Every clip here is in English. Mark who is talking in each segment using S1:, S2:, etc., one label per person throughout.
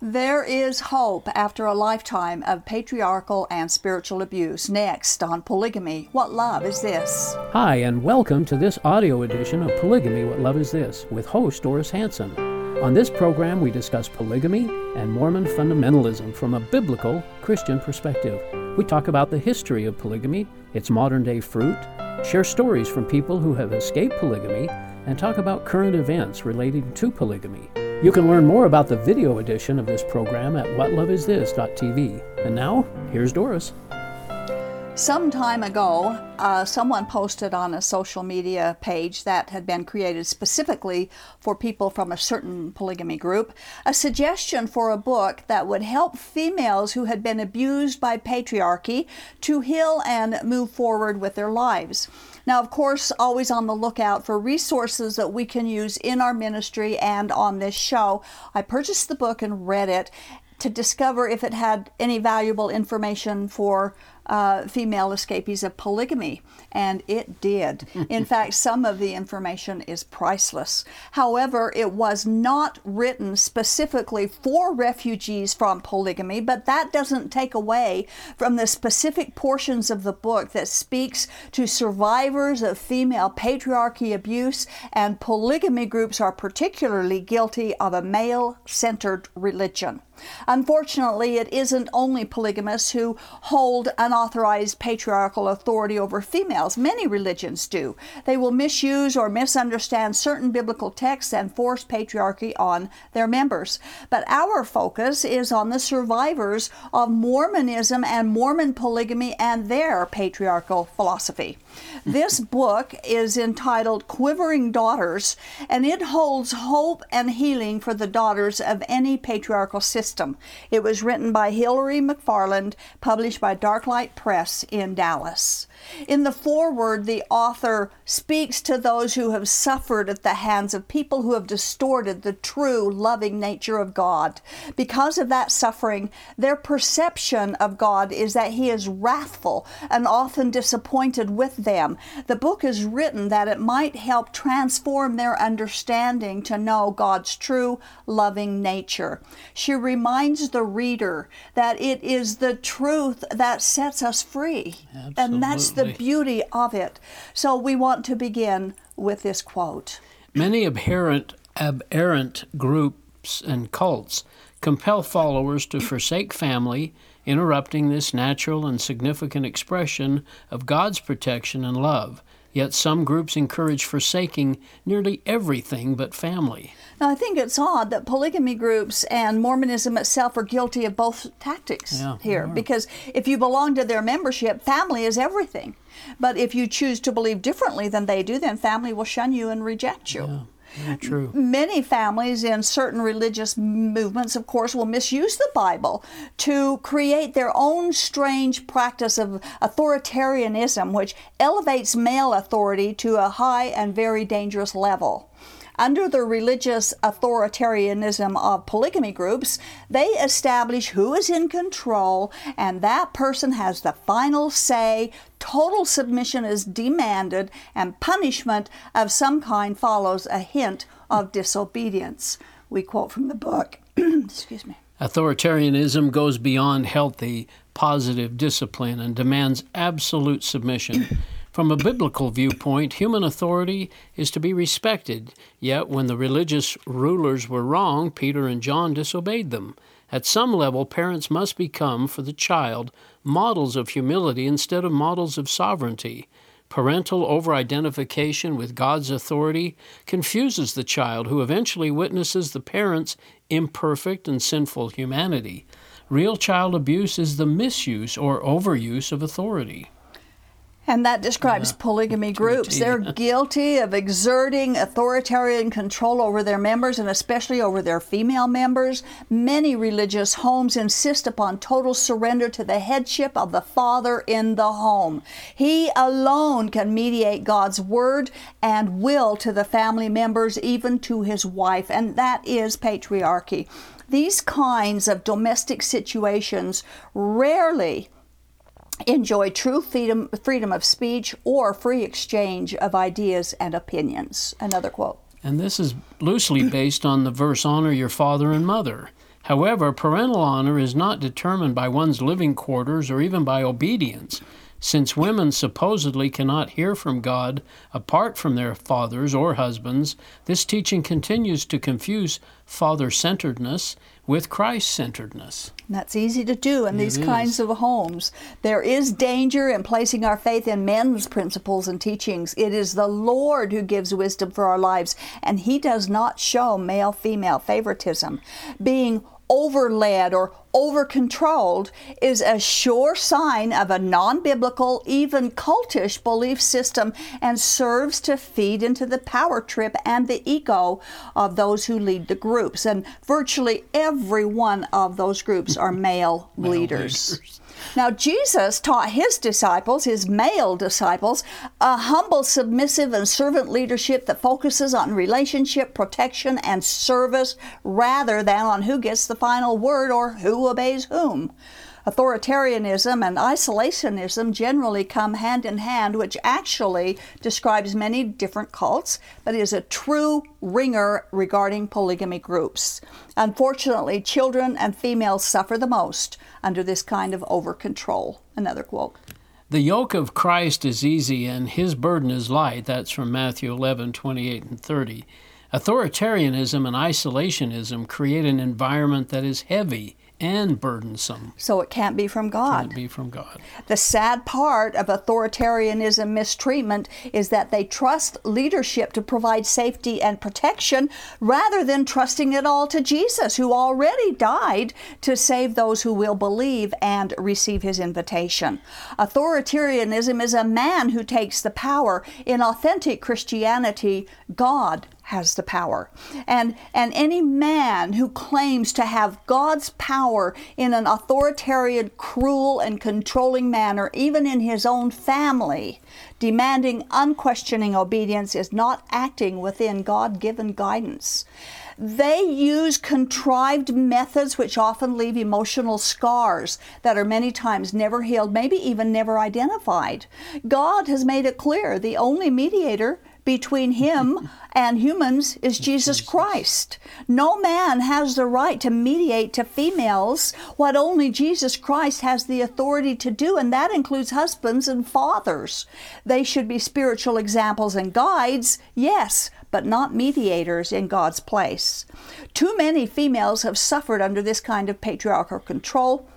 S1: There is hope after a lifetime of patriarchal and spiritual abuse. Next on Polygamy, What Love Is This?
S2: Hi, and welcome to this audio edition of Polygamy, What Love Is This with host Doris Hanson. On this program, we discuss polygamy and Mormon fundamentalism from a biblical Christian perspective. We talk about the history of polygamy, its modern day fruit, share stories from people who have escaped polygamy, and talk about current events relating to polygamy. You can learn more about the video edition of this program at whatloveisthis.tv. And now, here's Doris.
S1: Some time ago, uh, someone posted on a social media page that had been created specifically for people from a certain polygamy group a suggestion for a book that would help females who had been abused by patriarchy to heal and move forward with their lives. Now, of course, always on the lookout for resources that we can use in our ministry and on this show. I purchased the book and read it to discover if it had any valuable information for uh, female escapees of polygamy, and it did. In fact, some of the information is priceless. However, it was not written specifically for refugees from polygamy, but that doesn't take away from the specific portions of the book that speaks to survivors of female patriarchy abuse, and polygamy groups are particularly guilty of a male centered religion. Unfortunately, it isn't only polygamists who hold unauthorized patriarchal authority over females. Many religions do. They will misuse or misunderstand certain biblical texts and force patriarchy on their members. But our focus is on the survivors of Mormonism and Mormon polygamy and their patriarchal philosophy. This book is entitled Quivering Daughters, and it holds hope and healing for the daughters of any patriarchal system. It was written by Hillary McFarland, published by Darklight Press in Dallas. In the foreword, the author speaks to those who have suffered at the hands of people who have distorted the true loving nature of God. Because of that suffering, their perception of God is that He is wrathful and often disappointed with them. The book is written that it might help transform their understanding to know God's true loving nature. She reminds the reader that it is the truth that sets us free.
S2: Absolutely.
S1: And that's the beauty of it. So we want to begin with this quote.
S2: Many aberrant, aberrant groups and cults compel followers to forsake family, interrupting this natural and significant expression of God's protection and love. Yet some groups encourage forsaking nearly everything but family.
S1: Now, I think it's odd that polygamy groups and Mormonism itself are guilty of both tactics
S2: Yeah,
S1: here. Because if you belong to their membership, family is everything. But if you choose to believe differently than they do, then family will shun you and reject you.
S2: Very true.
S1: Many families in certain religious movements, of course, will misuse the Bible to create their own strange practice of authoritarianism, which elevates male authority to a high and very dangerous level. Under the religious authoritarianism of polygamy groups, they establish who is in control, and that person has the final say. Total submission is demanded, and punishment of some kind follows a hint of disobedience. We quote from the book. Excuse me.
S2: Authoritarianism goes beyond healthy, positive discipline and demands absolute submission. From a biblical viewpoint, human authority is to be respected, yet when the religious rulers were wrong, Peter and John disobeyed them. At some level, parents must become, for the child, models of humility instead of models of sovereignty. Parental over identification with God's authority confuses the child, who eventually witnesses the parent's imperfect and sinful humanity. Real child abuse is the misuse or overuse of authority.
S1: And that describes polygamy groups. They're guilty of exerting authoritarian control over their members and especially over their female members. Many religious homes insist upon total surrender to the headship of the father in the home. He alone can mediate God's word and will to the family members, even to his wife, and that is patriarchy. These kinds of domestic situations rarely enjoy true freedom, freedom of speech or free exchange of ideas and opinions. Another quote.
S2: And this is loosely based on the verse, Honor your father and mother. However, parental honor is not determined by one's living quarters or even by obedience. Since women supposedly cannot hear from God apart from their fathers or husbands, this teaching continues to confuse father centeredness with Christ centeredness.
S1: That's easy to do in these kinds of homes. There is danger in placing our faith in men's principles and teachings. It is the Lord who gives wisdom for our lives, and He does not show male female favoritism. Being overled or over controlled is a sure sign of a non biblical, even cultish belief system and serves to feed into the power trip and the ego of those who lead the groups. And virtually every one of those groups are male, male leaders. leaders. Now, Jesus taught his disciples, his male disciples, a humble, submissive, and servant leadership that focuses on relationship, protection, and service rather than on who gets the final word or who obeys whom. Authoritarianism and isolationism generally come hand in hand, which actually describes many different cults, but is a true ringer regarding polygamy groups. Unfortunately, children and females suffer the most under this kind of over control. Another quote.
S2: The yoke of Christ is easy and his burden is light. That's from Matthew 11, 28 and 30. Authoritarianism and isolationism create an environment that is heavy and burdensome.
S1: So it can't be from God.
S2: Can't be from God.
S1: The sad part of authoritarianism mistreatment is that they trust leadership to provide safety and protection rather than trusting it all to Jesus, who already died to save those who will believe and receive his invitation. Authoritarianism is a man who takes the power. In authentic Christianity, God has the power. And, and any man who claims to have God's power in an authoritarian, cruel, and controlling manner, even in his own family, demanding unquestioning obedience, is not acting within God given guidance. They use contrived methods which often leave emotional scars that are many times never healed, maybe even never identified. God has made it clear the only mediator between him and humans is Jesus Christ. No man has the right to mediate to females what only Jesus Christ has the authority to do, and that includes husbands and fathers. They should be spiritual examples and guides, yes, but not mediators in God's place. Too many females have suffered under this kind of patriarchal control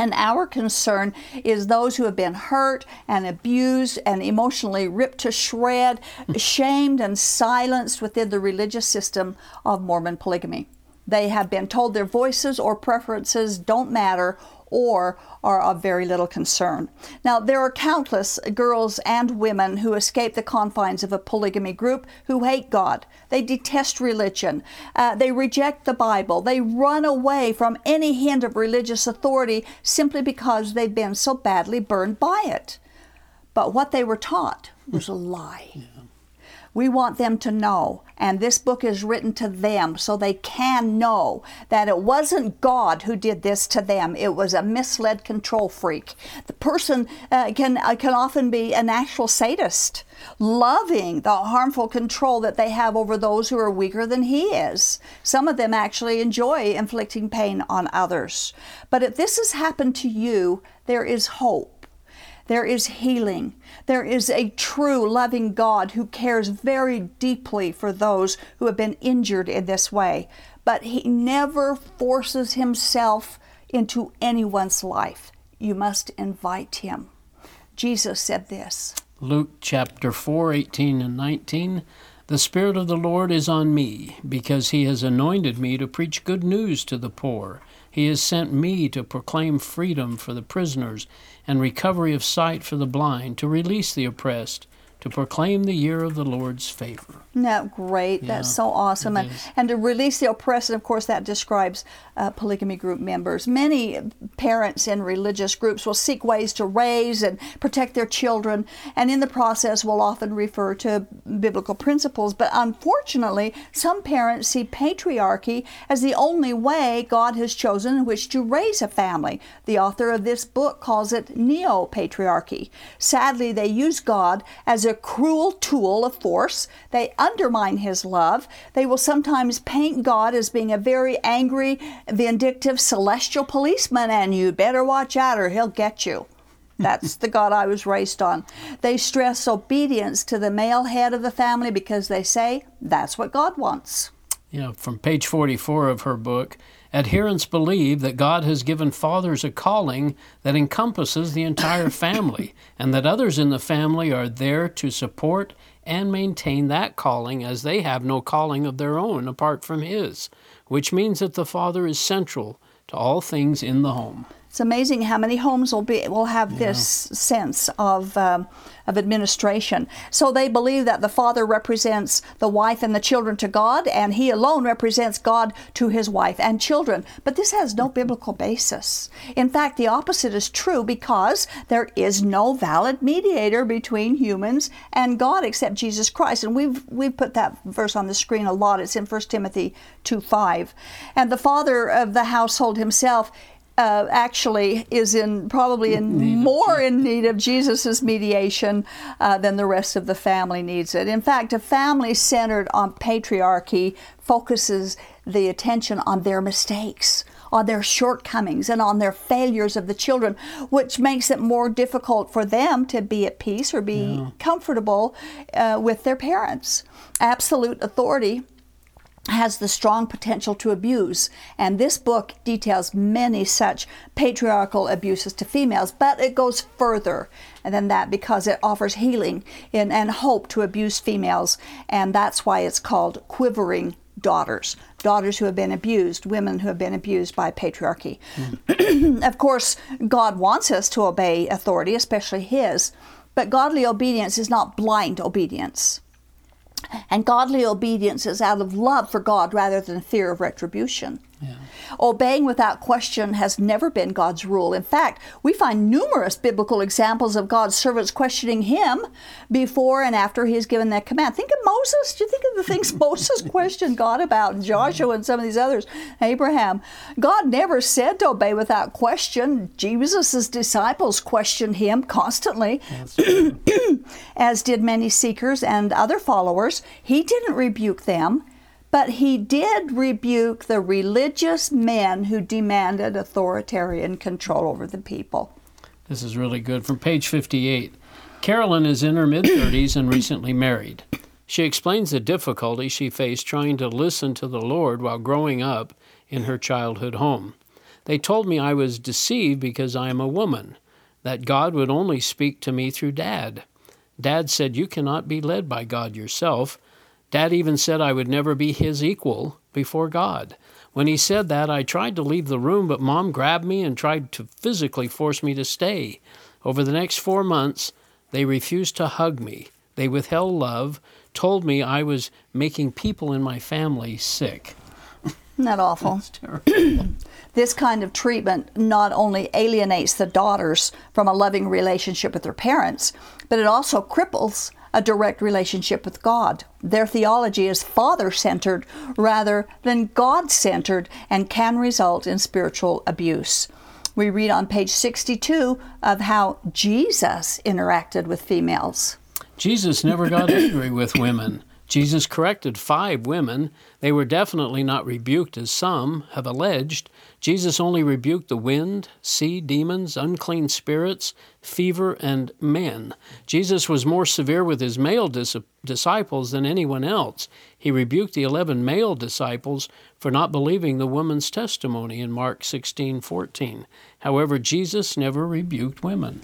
S1: and our concern is those who have been hurt and abused and emotionally ripped to shred, shamed and silenced within the religious system of Mormon polygamy. They have been told their voices or preferences don't matter or are of very little concern. Now, there are countless girls and women who escape the confines of a polygamy group who hate God. They detest religion. Uh, they reject the Bible. They run away from any hint of religious authority simply because they've been so badly burned by it. But what they were taught was a lie. Yeah. We want them to know, and this book is written to them so they can know that it wasn't God who did this to them. It was a misled control freak. The person uh, can uh, can often be an actual sadist, loving the harmful control that they have over those who are weaker than he is. Some of them actually enjoy inflicting pain on others. But if this has happened to you, there is hope there is healing. There is a true loving God who cares very deeply for those who have been injured in this way. But He never forces Himself into anyone's life. You must invite Him. Jesus said this
S2: Luke chapter 4, 18 and 19. The Spirit of the Lord is on me, because He has anointed me to preach good news to the poor. He has sent me to proclaim freedom for the prisoners and recovery of sight for the blind, to release the oppressed, to proclaim the year of the Lord's favor.
S1: Isn't that great? Yeah, That's so awesome. And, and, to release the oppressed, of course, that describes uh, polygamy group members. Many parents in religious groups will seek ways to raise and protect their children, and in the process will often refer to biblical principles. But unfortunately, some parents see patriarchy as the only way God has chosen in which to raise a family. The author of this book calls it neo patriarchy. Sadly, they use God as a a cruel tool of force. They undermine his love. They will sometimes paint God as being a very angry, vindictive, celestial policeman, and you better watch out or he'll get you. That's the God I was raised on. They stress obedience to the male head of the family because they say that's what God wants.
S2: You know, from page 44 of her book, adherents believe that God has given fathers a calling that encompasses the entire family, and that others in the family are there to support and maintain that calling as they have no calling of their own apart from His, which means that the father is central to all things in the home.
S1: It's amazing how many homes will be will have this sense of um, of administration. So they believe that the father represents the wife and the children to God, and he alone represents God to his wife and children. But this has no biblical basis. In fact, the opposite is true because there is no valid mediator between humans and God except Jesus Christ. And we've we've put that verse on the screen a lot. It's in 1 Timothy 2 5. And the father of the household himself uh, actually is in probably in more in need of Jesus' mediation uh, than the rest of the family needs it. In fact, a family centered on patriarchy focuses the attention on their mistakes. On their shortcomings and on their failures of the children, which makes it more difficult for them to be at peace or be yeah. comfortable uh, with their parents. Absolute authority has the strong potential to abuse. And this book details many such patriarchal abuses to females, but it goes further than that because it offers healing in, and hope to abused females. And that's why it's called Quivering Daughters. Daughters who have been abused, women who have been abused by patriarchy. Mm. of course, God wants us to obey authority, especially His, but godly obedience is not blind obedience. And godly obedience is out of love for God rather than fear of retribution. Yeah. Obeying without question has never been God's rule. In fact, we find numerous biblical examples of God's servants questioning Him before and after He has given that command. Think of Moses. Do you think of the things Moses questioned God about, and Joshua and some of these others, Abraham? God never said to obey without question. Jesus' disciples questioned Him constantly, as did many seekers and other followers. He didn't rebuke them. But he did rebuke the religious men who demanded authoritarian control over the people.
S2: This is really good. From page 58 Carolyn is in her mid 30s and recently married. She explains the difficulty she faced trying to listen to the Lord while growing up in her childhood home. They told me I was deceived because I am a woman, that God would only speak to me through Dad. Dad said, You cannot be led by God yourself. Dad even said I would never be his equal before God. When he said that, I tried to leave the room, but Mom grabbed me and tried to physically force me to stay. Over the next four months, they refused to hug me. They withheld love, told me I was making people in my family sick.
S1: Isn't that awful? this kind of treatment not only alienates the daughters from a loving relationship with their parents, but it also cripples a direct relationship with God. Their theology is father centered rather than God centered and can result in spiritual abuse. We read on page 62 of how Jesus interacted with females.
S2: Jesus never got angry with women. Jesus corrected five women. They were definitely not rebuked, as some have alleged. Jesus only rebuked the wind, sea, demons, unclean spirits, fever, and men. Jesus was more severe with his male dis- disciples than anyone else. He rebuked the 11 male disciples for not believing the woman's testimony in Mark 16:14. However, Jesus never rebuked women.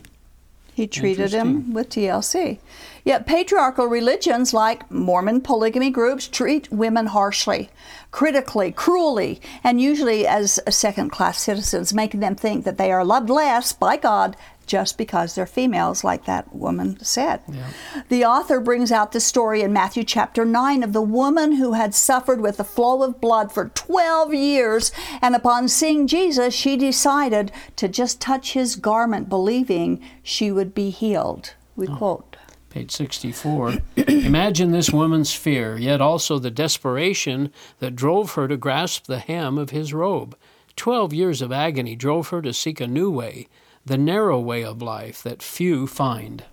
S1: He treated him with TLC. Yet patriarchal religions like Mormon polygamy groups treat women harshly, critically, cruelly, and usually as second class citizens, making them think that they are loved less by God just because they're females, like that woman said. Yeah. The author brings out the story in Matthew chapter 9 of the woman who had suffered with the flow of blood for 12 years, and upon seeing Jesus, she decided to just touch his garment, believing she would be healed. We oh. quote.
S2: Page 64. Imagine this woman's fear, yet also the desperation that drove her to grasp the hem of his robe. Twelve years of agony drove her to seek a new way the narrow way of life that few find.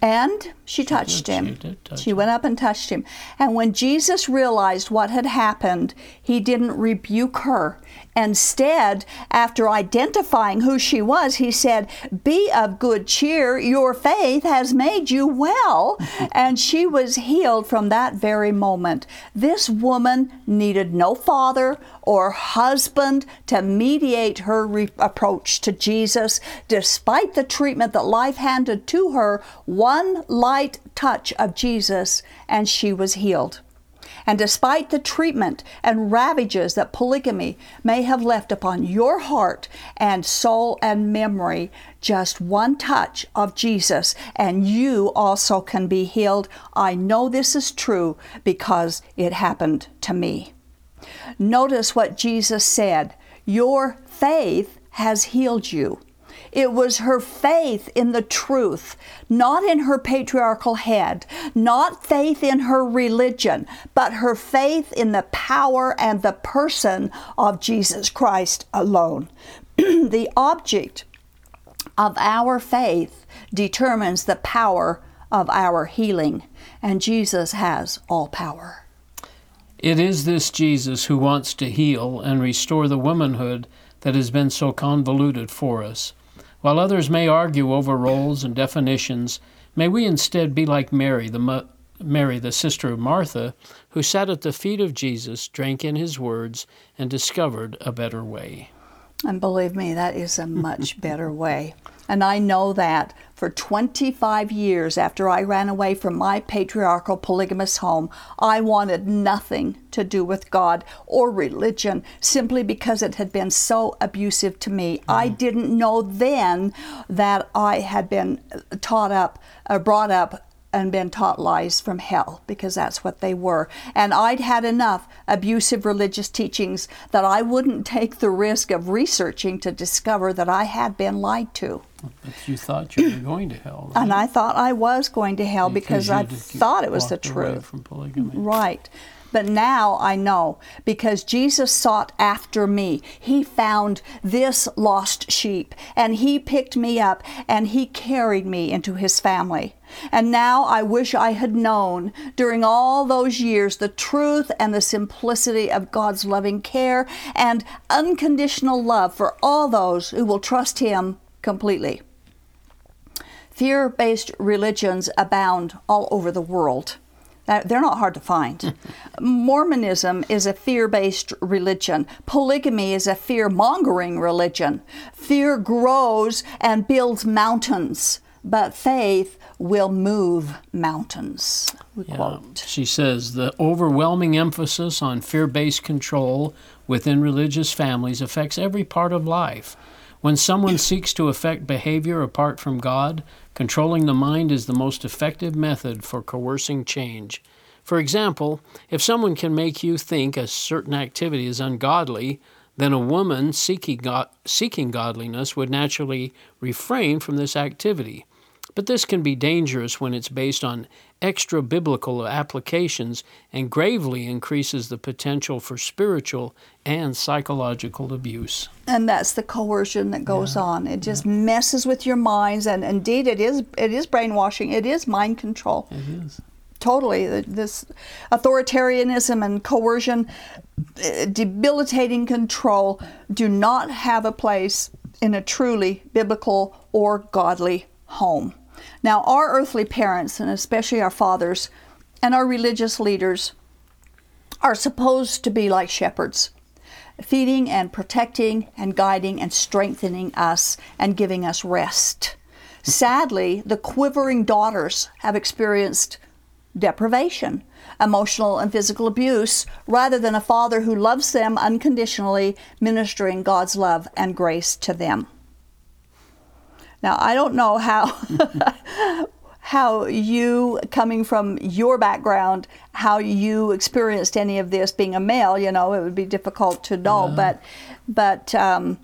S1: And she touched
S2: She
S1: him.
S2: did touch
S1: She went up and touched him. And when Jesus realized what had happened, he didn't rebuke her. Instead, after identifying who she was, he said, Be of good cheer. Your faith has made you well. and she was healed from that very moment. This woman needed no father or husband to mediate her re- approach to Jesus. Despite the treatment that life handed to her, one light touch of Jesus and she was healed. And despite the treatment and ravages that polygamy may have left upon your heart and soul and memory, just one touch of Jesus and you also can be healed. I know this is true because it happened to me. Notice what Jesus said Your faith has healed you. It was her faith in the truth, not in her patriarchal head, not faith in her religion, but her faith in the power and the person of Jesus Christ alone. the object of our faith determines the power of our healing, and Jesus has all power.
S2: It is this Jesus who wants to heal and restore the womanhood that has been so convoluted for us. While others may argue over roles and definitions, may we instead be like Mary, the mo- Mary, the sister of Martha, who sat at the feet of Jesus, drank in his words, and discovered a better way.
S1: And believe me, that is a much better way. And I know that for 25 years after I ran away from my patriarchal polygamous home, I wanted nothing to do with God or religion simply because it had been so abusive to me. I didn't know then that I had been taught up, uh, brought up and been taught lies from hell because that's what they were. And I'd had enough abusive religious teachings that I wouldn't take the risk of researching to discover that I had been lied to.
S2: But you thought you were going to hell. right?
S1: And I thought I was going to hell because, I
S2: did- you
S1: thought it was the truth.
S2: From polygamy.
S1: Right. But now I know because Jesus sought after me. He found this lost sheep and he picked me up and he carried me into his family. And now I wish I had known during all those years the truth and the simplicity of God's loving care and unconditional love for all those who will trust him completely. Fear based religions abound all over the world. They're not hard to find. Hmm. Mormonism is a fear based religion. Polygamy is a fear mongering religion. Fear grows and builds mountains, but faith will move mountains.
S2: Yeah. She says the overwhelming emphasis on fear based control within religious families affects every part of life. When someone seeks to affect behavior apart from God, controlling the mind is the most effective method for coercing change. For example, if someone can make you think a certain activity is ungodly, then a woman seeking, God, seeking godliness would naturally refrain from this activity. But this can be dangerous when it's based on extra biblical applications and gravely increases the potential for spiritual and psychological abuse.
S1: and that's the coercion that goes on. It just messes with your minds and indeed it is it is brainwashing. It is mind control.
S2: It is.
S1: totally. This authoritarianism and coercion uh, debilitating control do not have a place in a truly biblical or godly home now our earthly parents and especially our fathers and our religious leaders are supposed to be like shepherds feeding and protecting and guiding and strengthening us and giving us rest. Sadly, the quivering daughters have experienced deprivation, emotional and physical abuse, rather than a father who loves them unconditionally, ministering God's love and grace to them. Now, I don't know how how you coming from your background how you experienced any of this being a male you know it would be difficult to know but but um,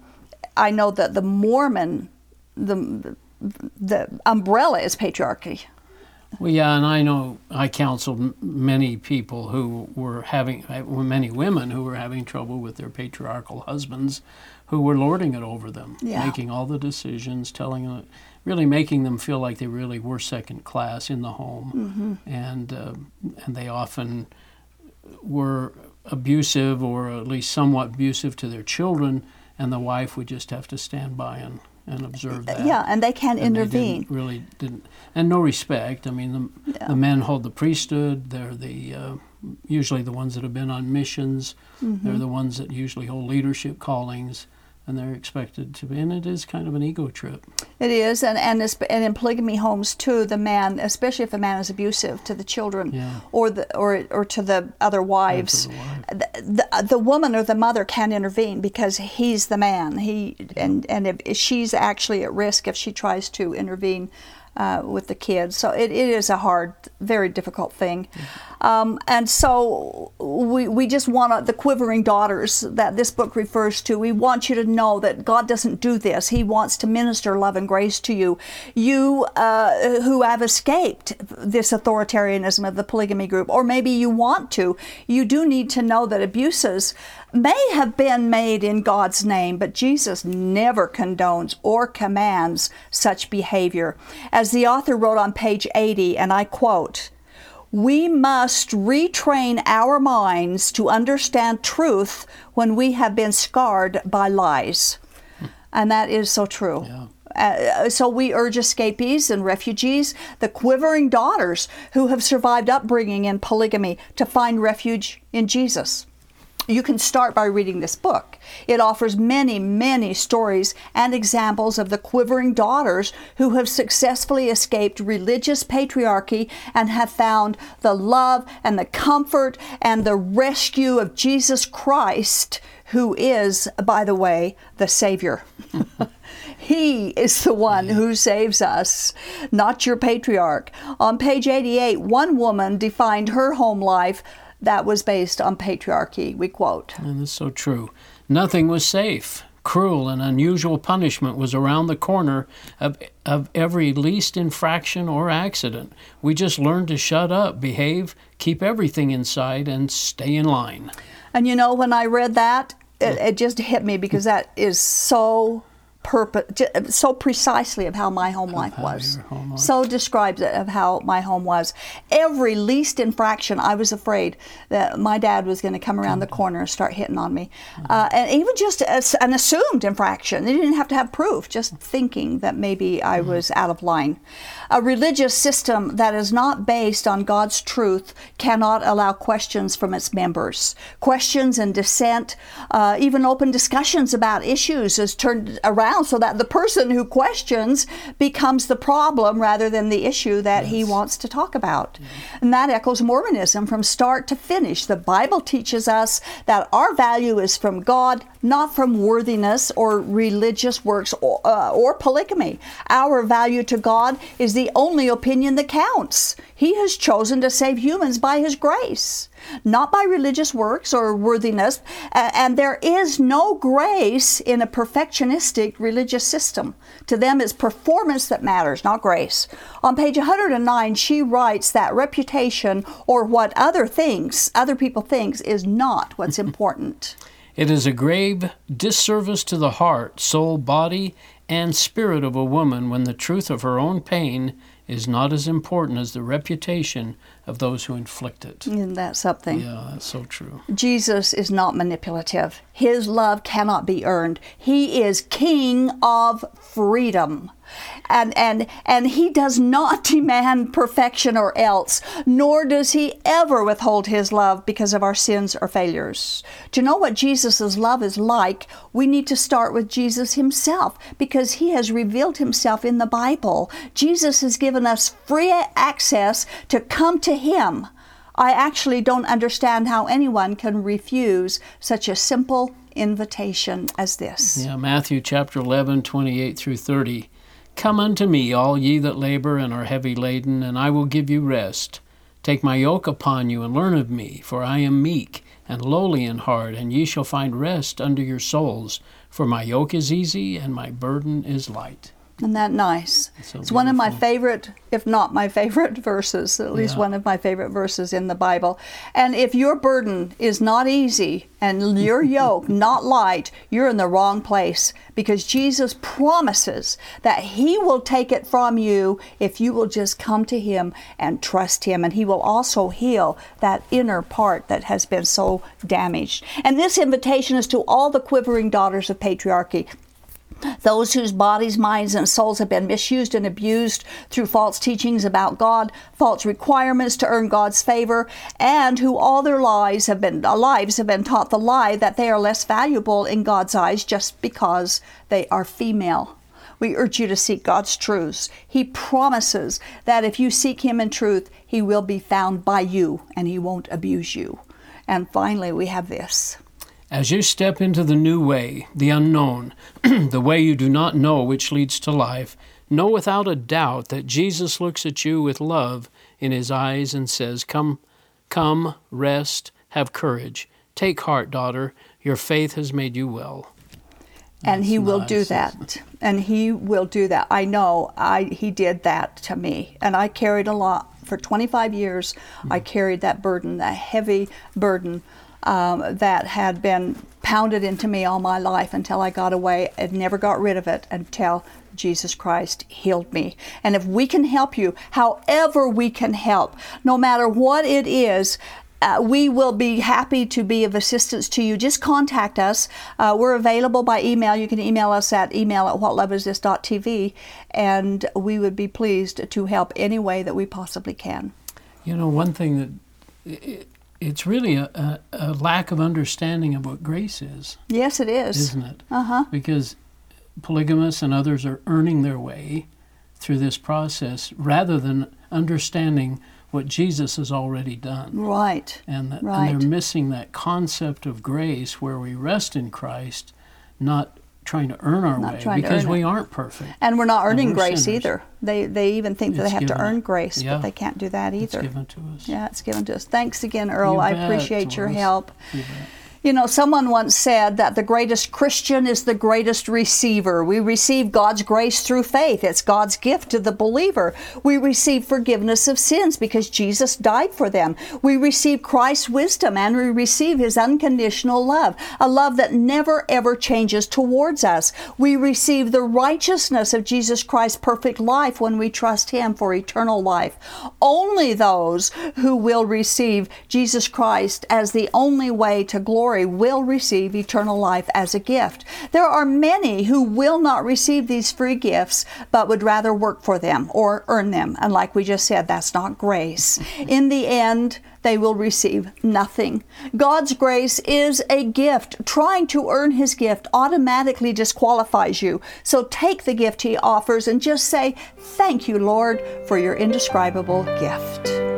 S1: i know that the mormon the the umbrella is patriarchy.
S2: Well, yeah, and I know I counseled many people who were having, uh, many women who were having trouble with their patriarchal husbands who were lording it over them,
S1: Yeah.
S2: making all the decisions, telling them, really making them feel like they really were second class in the home,
S1: Mm-hmm.
S2: and uh, and they often were abusive or at least somewhat abusive to their children, and the wife would just have to stand by and, and observe that.
S1: Yeah, and they can
S2: And they
S1: intervene.
S2: didn't really didn't, and no respect. I mean, the,
S1: Yeah.
S2: the men hold the priesthood. They're the uh, usually the ones that have been on missions.
S1: Mm-hmm.
S2: They're the ones that usually hold leadership callings, and they're expected to be. And it is kind of an ego trip.
S1: It is, and and, it's, and in polygamy homes too, the man, especially if the man is abusive to the children
S2: Yeah.
S1: or the or or to the other wives,
S2: the wife.
S1: the, the the woman or the mother can intervene because he's the man. He and and if, if she's actually at risk if she tries to intervene. Uh, with the kids, so it, it is a hard, very difficult thing, um, and so we we just want the quivering daughters that this book refers to. We want you to know that God doesn't do this. He wants to minister love and grace to you. You uh, who have escaped this authoritarianism of the polygamy group, or maybe you want to, you do need to know that abuses may have been made in God's name, but Jesus never condones or commands such behavior. As the author wrote on page 80, and I quote, we must retrain our minds to understand truth when we have been scarred by lies. And that is so true.
S2: Yeah.
S1: Uh, so we urge escapees and refugees, the quivering daughters who have survived upbringing in polygamy, to find refuge in Jesus. You can start by reading this book. It offers many, many stories and examples of the quivering daughters who have successfully escaped religious patriarchy and have found the love and the comfort and the rescue of Jesus Christ, who is, by the way, the Savior. He is the one who saves us, not your patriarch. On page 88, one woman defined her home life that was based on patriarchy. We quote
S2: And it's so true. Nothing was safe. Cruel and unusual punishment was around the corner of, of every least infraction or accident. We just learned to shut up, behave, keep everything inside, and stay in line.
S1: And you know, when I read that, it, it just hit me because that is so purpose, so precisely of how my home life was.
S2: home life-
S1: So describes it of how my home was. Every least infraction, I was afraid that my dad was going to come around the corner and start hitting on me, uh, and even just as an assumed infraction. They didn't have to have proof, just thinking that maybe I was out of line. A religious system that is not based on God's truth cannot allow questions from its members. Questions and dissent, uh, even open discussions about issues, is turned around so that the person who questions becomes the problem rather than the issue that he wants to talk about. And that echoes Mormonism from start to finish. The Bible teaches us that our value is from God, not from worthiness or religious works or, uh, or polygamy. Our value to God is the only opinion that counts. He has chosen to save humans by His grace, not by religious works or worthiness. And there is no grace in a perfectionistic religious system. To them, it's performance that matters, not grace. On page 109, she writes that reputation or what other things, other people thinks, is not what's important.
S2: It is a grave disservice to the heart, soul, body, and spirit of a woman when the truth of her own pain is not as important as the reputation of those who inflict it.
S1: Isn't that something?
S2: Yeah, that's so true.
S1: Jesus is not manipulative. His love cannot be earned. He is king of freedom. And and and he does not demand perfection or else, nor does he ever withhold his love because of our sins or failures. To know what Jesus' love is like, we need to start with Jesus himself because he has revealed himself in the Bible. Jesus has given us free access to come to him. I actually don't understand how anyone can refuse such a simple invitation as this.
S2: Yeah, Matthew chapter 11, 28 through 30. Come unto me, all ye that labor and are heavy laden, and I will give you rest. Take my yoke upon you and learn of me, for I am meek and lowly in heart, and ye shall find rest unto your souls. For my yoke is easy and my burden is light.
S1: Isn't that nice?
S2: so
S1: it's one of my favorite, if not my favorite verses, at least
S2: Yeah.
S1: one of my favorite verses in the Bible. And if your burden is not easy and your yoke not light, you're in the wrong place because Jesus promises that He will take it from you if you will just come to Him and trust Him. And He will also heal that inner part that has been so damaged. And this invitation is to all the quivering daughters of patriarchy those whose bodies, minds, and souls have been misused and abused through false teachings about God, false requirements to earn God's favor, and who all their lives have been uh, lives have been taught the lie that they are less valuable in God's eyes just because they are female. We urge you to seek God's truths. He promises that if you seek Him in truth, He will be found by you and He won't abuse you. And finally, we have this.
S2: As you step into the new way, the unknown, the way you do not know which leads to life, know without a doubt that Jesus looks at you with love in his eyes and says, Come, come, rest, have courage. Take heart, daughter, your faith has made you well.
S1: and he will do that. And he will do that. I know i he did that to me. And i carried a lot. For 25 years i hmm. carried that burden that heavy burden um, that had been pounded into me all my life until i got away and never got rid of it until Jesus Christ healed me. And if we can help you, however we can help, no matter what it is, uh, we will be happy to be of assistance to you. Just contact us. Uh, we're available by email. You can email us at email at whatloveisthis.tv, and we would be pleased to help any way that we possibly can.
S2: You know, one thing that it's really a, a, a lack of understanding of what grace is,
S1: Yes, it is.
S2: isn't it?
S1: Uh huh.
S2: Because polygamists and others are earning their way through this process rather than understanding what Jesus has already done.
S1: Right.
S2: And, that,
S1: Right.
S2: and they're missing that concept of grace where we rest in Christ, not trying to earn our way because we
S1: it.
S2: aren't perfect.
S1: And we're not earning
S2: we're
S1: grace
S2: sinners.
S1: either. They they even think that
S2: It's
S1: they have to earn grace,
S2: yeah.
S1: but they can't do that either.
S2: It's given to us.
S1: Yeah, it's given to us. Thanks again, Earl.
S2: You
S1: I
S2: bet,
S1: appreciate your help.
S2: You.
S1: You know, someone once said that the greatest Christian is the greatest receiver. We receive God's grace through faith. It's God's gift to the believer. We receive forgiveness of sins because Jesus died for them. We receive Christ's wisdom and we receive his unconditional love, a love that never ever changes towards us. We receive the righteousness of Jesus Christ's perfect life when we trust him for eternal life. Only those who will receive Jesus Christ as the only way to glory will receive eternal life as a gift. There are many who will not receive these free gifts but would rather work for them or earn them. And like we just said, that's not grace. In the end, they will receive nothing. God's grace is a gift. Trying to earn His gift automatically disqualifies you. So take the gift He offers and just say, Thank you, Lord, for your indescribable gift.